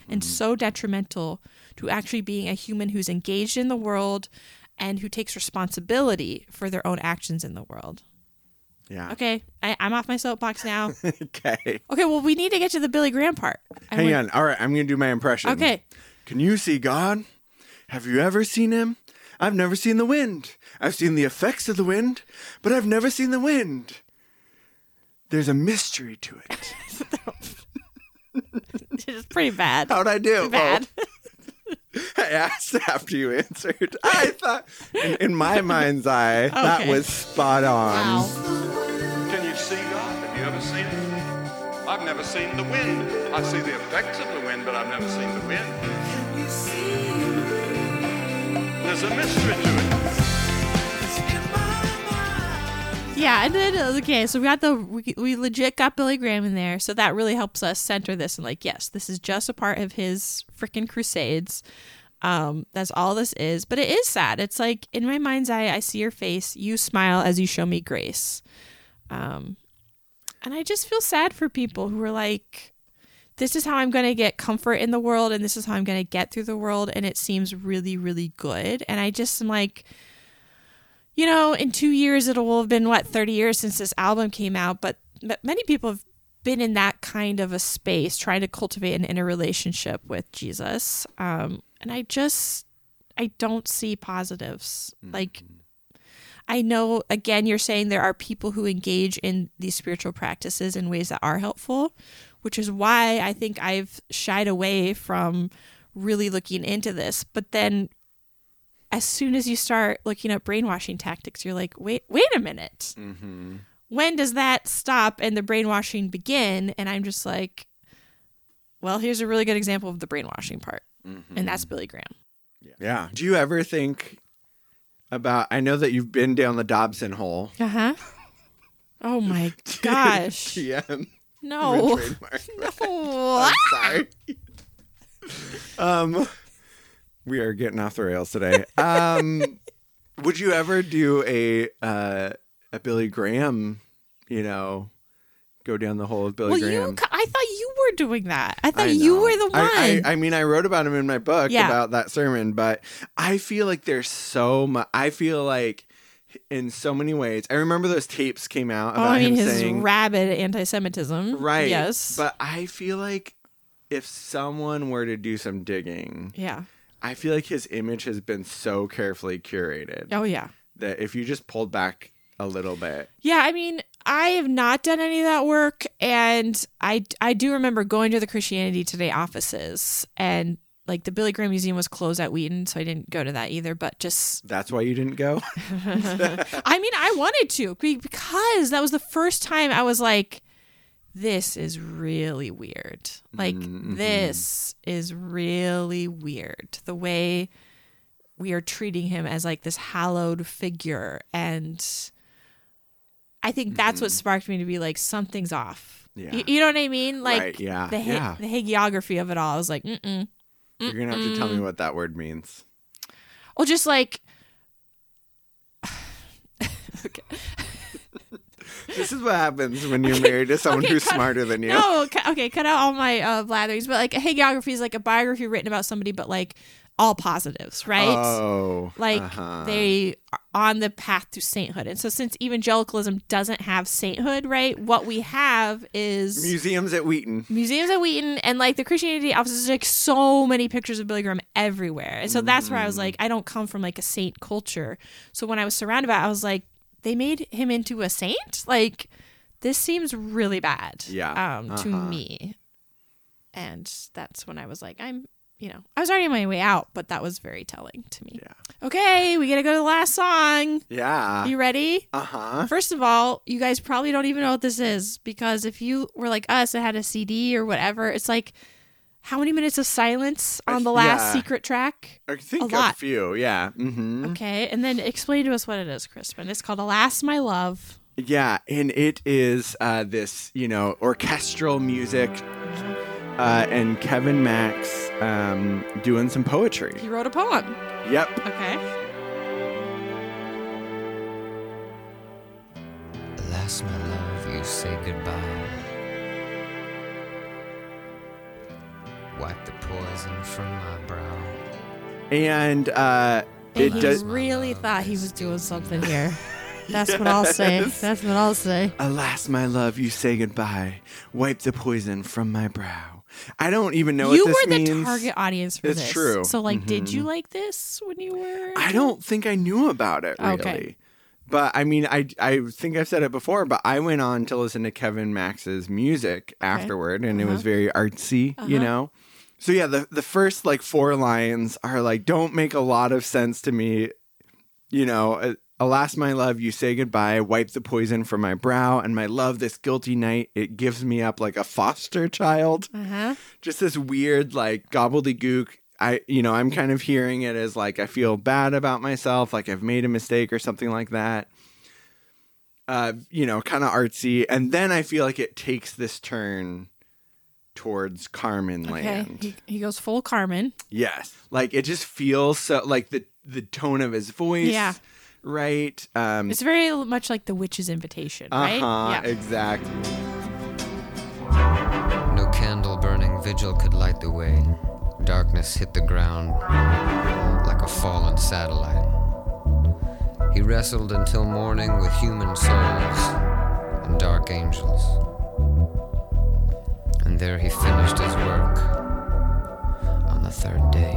and mm-hmm. so detrimental to actually being a human who's engaged in the world and who takes responsibility for their own actions in the world. Yeah. Okay, I, I'm off my soapbox now. Okay. Okay, well, we need to get to the Billy Graham part. I Hang went- on. All right, I'm going to do my impression. Okay. Can you see God? Have you ever seen him? I've never seen the wind. I've seen the effects of the wind, but I've never seen the wind. There's a mystery to it. It's pretty bad. How'd I do? Bad. Oh, I asked after you answered. I thought, in, in my mind's eye, that was spot on. Wow. Can you see God? Have you ever seen it? I've never seen the wind. I see the effects of the wind, but I've never seen the wind. There's a mystery to it. Yeah, and then okay, so we got the we, we legit got Billy Graham in there, so that really helps us center this and like, yes, this is just a part of his freaking crusades. Um, that's all this is, but it is sad. It's like in my mind's eye, I see your face, you smile as you show me grace, um, and I just feel sad for people who are like, this is how I'm going to get comfort in the world, and this is how I'm going to get through the world, and it seems really, really good, and I just am like you know, in two years it will have been what thirty years since this album came out, but but many people have been in that kind of a space, trying to cultivate an inner relationship with Jesus. Um, and I just I don't see positives. Like I know again you're saying there are people who engage in these spiritual practices in ways that are helpful, which is why I think I've shied away from really looking into this. But then as soon as you start looking up brainwashing tactics, you're like, wait, wait a minute. When does that stop and the brainwashing begin? And I'm just like, well, here's a really good example of the brainwashing part, and that's Billy Graham. Yeah. Do you ever think about? I know that you've been down the Dobson hole. Uh huh. Oh my gosh. TM. No. No. I'm sorry. um, we are getting off the rails today. Um, would you ever do a uh, a Billy Graham? You know, go down the hole of Billy Well, Graham. you. I thought you were doing that. I thought I you were the one. I, I, I mean, I wrote about him in my book Yeah. about that sermon, but I feel like there's so much. I feel like in so many ways. I remember those tapes came out oh, I mean, his saying, rabid anti-Semitism. right? Yes. But I feel like if someone were to do some digging, yeah. I feel like his image has been so carefully curated Oh yeah. that if you just pulled back a little bit, Yeah, I mean, I have not done any of that work, and I I do remember going to the Christianity Today offices, and like the Billy Graham Museum was closed at Wheaton, so I didn't go to that either. But just, that's why you didn't go. I mean, I wanted to because that was the first time I was like, this is really weird. Like this is really weird. The way we are treating him as like this hallowed figure and I think that's what sparked me to be like something's off. Yeah. Y- you know what I mean? Like Right, yeah, the ha- yeah. the hagiography of it all. I was like, mm mm. You're gonna have to tell me what that word means. well, just like This is what happens when you're married to someone okay, who's cut- smarter than you. No, okay, cut out all my uh, blatherings. But like a hagiography is like a biography written about somebody, but like all positives, right? Oh, like uh-huh. they are on the path to sainthood. And so since evangelicalism doesn't have sainthood, right? What we have is museums at Wheaton. museums at Wheaton and like the Christianity offices like so many pictures of Billy Graham everywhere. And so that's where I was Mm. like, I don't come from like a saint culture. So when I was surrounded by it, I was like, they made him into a saint? Like this seems really bad. Yeah. Um, to Uh-huh. me. And that's when I was like, I'm you know, I was already on my way out, but that was very telling to me. Yeah. Okay, we gotta go to the last song. Yeah. You ready? Uh huh. First of all, you guys probably don't even know what this is because if you were like us and had a CD or whatever, it's like how many minutes of silence on the last Yeah. secret track? I think A a, few. Yeah. Mm-hmm. Okay, and then explain to us what it is, Krispin. It's called "Alas, My Love." Yeah, and it is uh, this, you know, orchestral music, uh, and Kevin Max um, doing some poetry. He wrote a poem. Yep. Okay. Alas, my love, you say goodbye. Wipe the poison from my brow. And uh, it And he does. really thought he was doing something here. That's what I'll say. That's what I'll say. Alas, my love, you say goodbye. Wipe the poison from my brow. I don't even know you what this means. You were the means. target audience for It's this. true. So, like, did Mhm. you like this when you were? I don't think I knew about it really. Okay. But I mean, I I think I've said it before, but I went on to listen to Kevin Max's music afterward, and it was very artsy, you Uh-huh. know. So yeah, the the first like four lines are like don't make a lot of sense to me, you know. uh, Alas, my love, you say goodbye. Wipe the poison from my brow, and my love, this guilty night, it gives me up like a foster child Uh huh. just this weird like gobbledygook i you know i'm kind of hearing it as like i feel bad about myself like i've made a mistake or something like that uh you know kind of artsy and then i feel like it takes this turn towards carmen Okay. land He, he goes full Carmen. yes like it just feels so like the the tone of his voice Yeah. right um It's very much like the witch's invitation, right? uh-huh Yeah. exactly No candle burning vigil could light the way. Darkness hit the ground like a fallen satellite. He wrestled until morning with human souls and dark angels. And there he finished his work on the third day.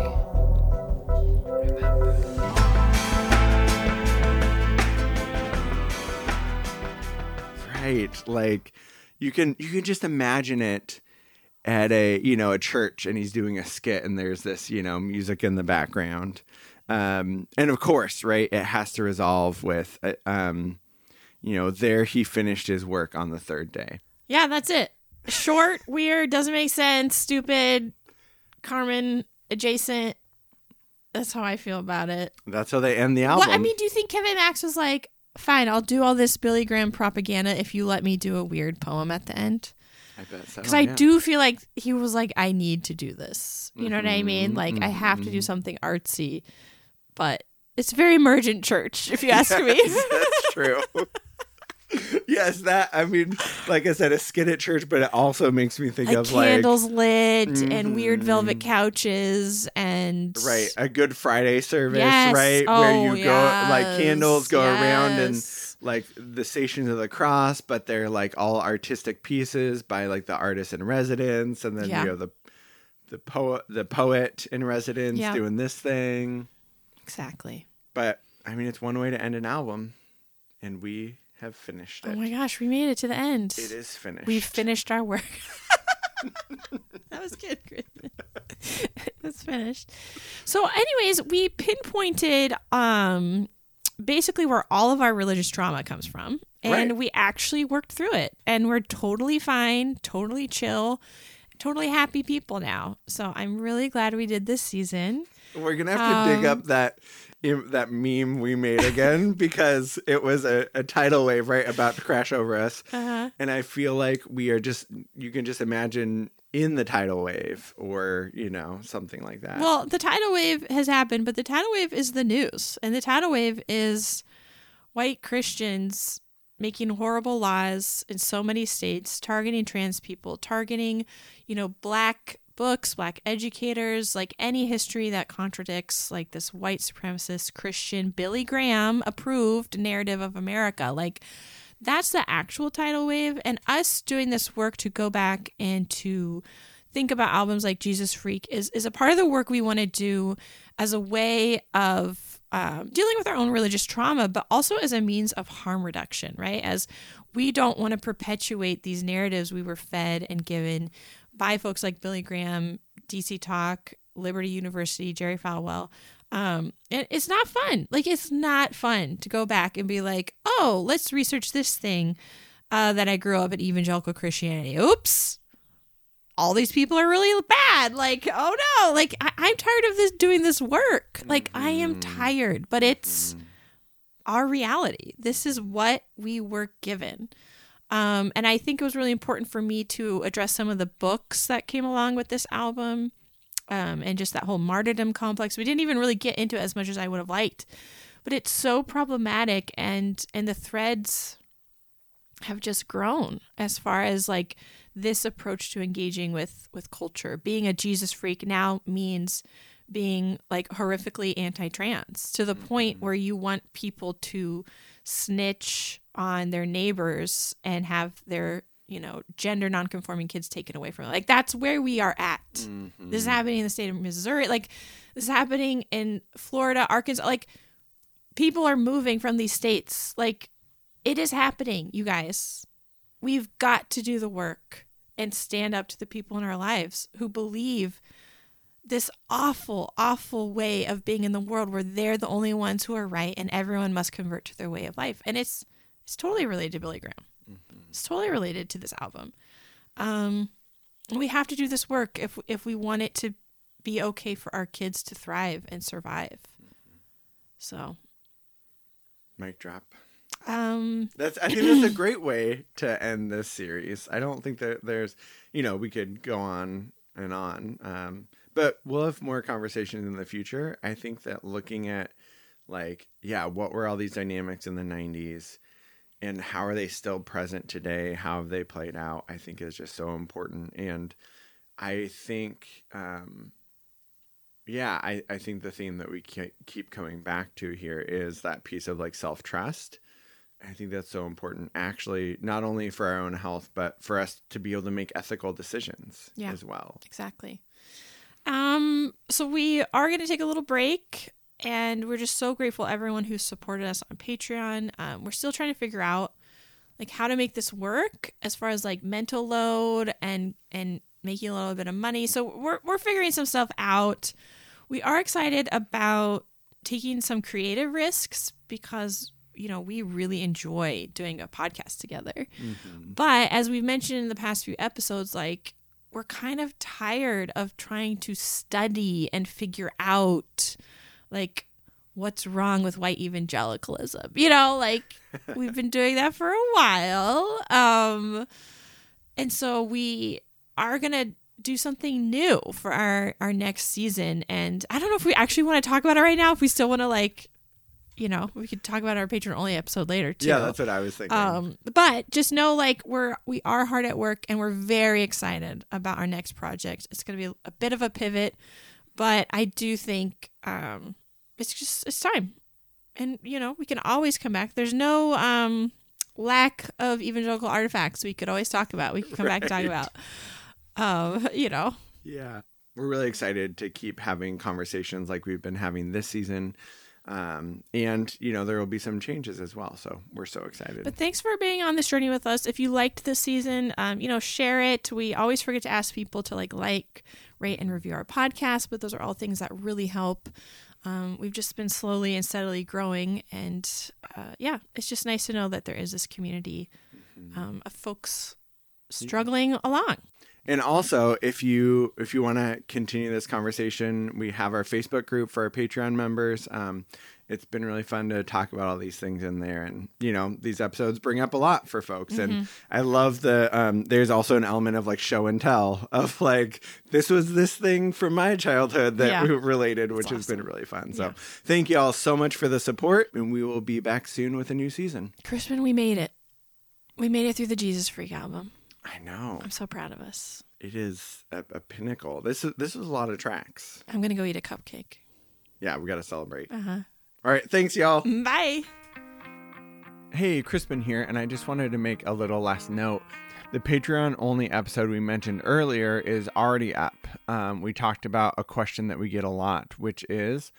right like you can you can just imagine it at a you know a church and he's doing a skit and there's this you know music in the background um, and of course, right, it has to resolve with, uh, um, you know, there he finished his work on the third day. Yeah, that's it. Short, weird, doesn't make sense, stupid, Carmen adjacent. That's how I feel about it. That's how they end the album. I mean, do you think Kevin Max was like, "Fine, I'll do all this Billy Graham propaganda if you let me do a weird poem at the end"? I bet so. Because I yeah. do feel like he was like, "I need to do this." You know what I mean? Mhm, Like, I have to do something artsy, but it's very emergent church, if you ask me. That's true. yes, that I mean, like I said, a skit at church, but it also makes me think like of like candles lit and weird velvet Mhm. couches and right a Good Friday service, Yes. right, Oh, where you go like candles go around and like the stations of the cross, but they're like all artistic pieces by like the artist in residence, and then Yeah. you know the the poet the poet in residence Yeah. doing this thing. exactly. But I mean, it's one way to end an album, and we have finished it. Oh my gosh, we made it to the end. it is finished. We've finished our work. that was good, Krispin. it's finished. So, anyways, we pinpointed um basically where all of our religious trauma comes from. And Right. we actually worked through it. And we're totally fine, totally chill, totally happy people now. So I'm really glad we did this season. We're gonna have to dig Um, up that that meme we made again because it was a, a tidal wave right about to crash over us, Uh-huh. and I feel like we are just you can just imagine in the tidal wave or you know something like that. Well, the tidal wave has happened, but the tidal wave is the news. And the tidal wave is white Christians making horrible laws in so many states, targeting trans people, targeting, you know, black books, black educators, like any history that contradicts like this white supremacist Christian Billy Graham approved narrative of America. Like that's the actual tidal wave and us doing this work to go back and to think about albums like Jesus Freak is is a part of the work we want to do as a way of um, dealing with our own religious trauma, but also as a means of harm reduction, right? As we don't want to perpetuate these narratives we were fed and given by folks like Billy Graham, DC Talk, Liberty University, Jerry Falwell. Um, and it's not fun. Like it's not fun to go back and be like, oh, let's research this thing uh, that I grew up in evangelical Christianity. Oops, all these people are really bad. Like, oh no, like I- I'm tired of this doing this work. Like I am tired, but it's our reality. This is what we were given. Um, and I think it was really important for me to address some of the books that came along with this album um, and just that whole martyrdom complex. We didn't even really get into it as much as I would have liked, but it's so problematic, and and the threads have just grown as far as like this approach to engaging with with culture. Being a Jesus freak now means being like horrifically anti-trans to the point mm-hmm. where you want people to snitch on their neighbors and have their you know gender nonconforming kids taken away from them. like that's where we are at. Mm-hmm. This is happening in the state of missouri. Like this is happening in florida arkansas. Like people are moving from these states. Like it is happening you guys we've got to do the work and stand up to the people in our lives who believe this awful, awful way of being in the world where they're the only ones who are right and everyone must convert to their way of life. And it's it's totally related to Billy Graham. It's totally related to this album. Um, we have to do this work if if we want it to be okay for our kids to thrive and survive. So, Mic drop. Um, That's I think that's a great way to end this series. I don't think that there's you know, we could go on and on. Um, but we'll have more conversations in the future. I think that looking at like, yeah, what were all these dynamics in the nineties and how are they still present today? How have they played out? I think is just so important. And I think um yeah, I, I think the theme that we keep coming back to here is that piece of like self trust. I think that's so important, actually, not only for our own health, but for us to be able to make ethical decisions Yeah. as well. Exactly. Um, so we are going to take a little break, and we're just so grateful everyone who supported us on Patreon. Um, we're still trying to figure out like how to make this work as far as like mental load and and making a little bit of money. So we're we're figuring some stuff out. We are excited about taking some creative risks because you know we really enjoy doing a podcast together. But as we've mentioned in the past few episodes, like we're kind of tired of trying to study and figure out like what's wrong with white evangelicalism. You know, like we've been doing that for a while. Um and so we are going to do something new for our our next season and I don't know if we actually want to talk about it right now if we still want to like you know, we could talk about our Patreon only episode later too. Yeah, that's what I was thinking. Um, but just know like we're we are hard at work and we're very excited about our next project. It's going to be a bit of a pivot, but I do think um, it's just it's time, and you know we can always come back. There's no um, lack of evangelical artifacts we could always talk about. We could come back and talk about. Um, you know, Yeah. We're really excited to keep having conversations like we've been having this season. Um, and, you know, there will be some changes as well. So we're so excited. But thanks for being on this journey with us. If you liked this season, um, you know, share it. We always forget to ask people to like, like, rate, and review our podcast, but those are all things that really help. Um, we've just been slowly and steadily growing, and uh, yeah, it's just nice to know that there is this community um, of folks struggling along. And also, if you if you want to continue this conversation, we have our Facebook group for our Patreon members. Um, it's been really fun to talk about all these things in there, and you know these episodes bring up a lot for folks. And Mm-hmm. I love the um, there's also an element of like show and tell of like this was this thing from my childhood that Yeah. we related, which has been really fun. So thank you all so much for the support, and we will be back soon with a new season. Krispin, we made it. We made it through the Jesus Freak album. I know I'm so proud of us. it is a, a pinnacle. This is this is a lot of tracks. I'm gonna go eat a cupcake. Yeah, we got to celebrate. Uh huh. All right, thanks, y'all. Bye. Hey, Krispin here, and I just wanted to make a little last note. The Patreon only episode we mentioned earlier is already up. Um, we talked about a question that we get a lot, which is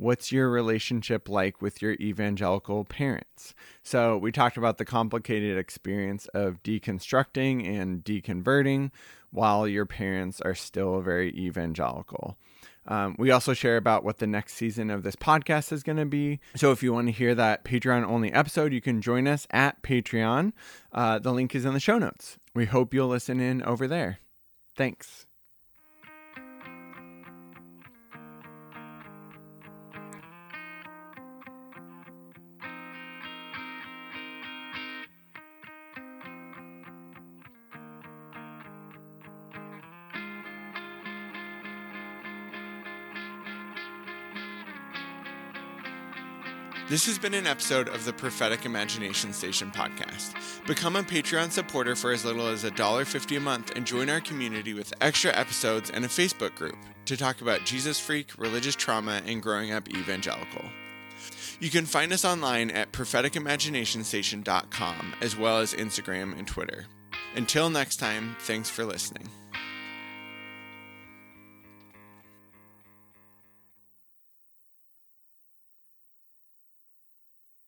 what's your relationship like with your evangelical parents? So, we talked about the complicated experience of deconstructing and deconverting while your parents are still very evangelical. Um, we also share about what the next season of this podcast is going to be. So if you want to hear that Patreon only episode, you can join us at Patreon. Uh, the link is in the show notes. We hope you'll listen in over there. Thanks. This has been an episode of the Prophetic Imagination Station podcast. Become a Patreon supporter for as little as $1.50 a month and join our community with extra episodes and a Facebook group to talk about Jesus freak, religious trauma, and growing up evangelical. You can find us online at propheticimaginationstation.com as well as Instagram and Twitter. Until next time, thanks for listening.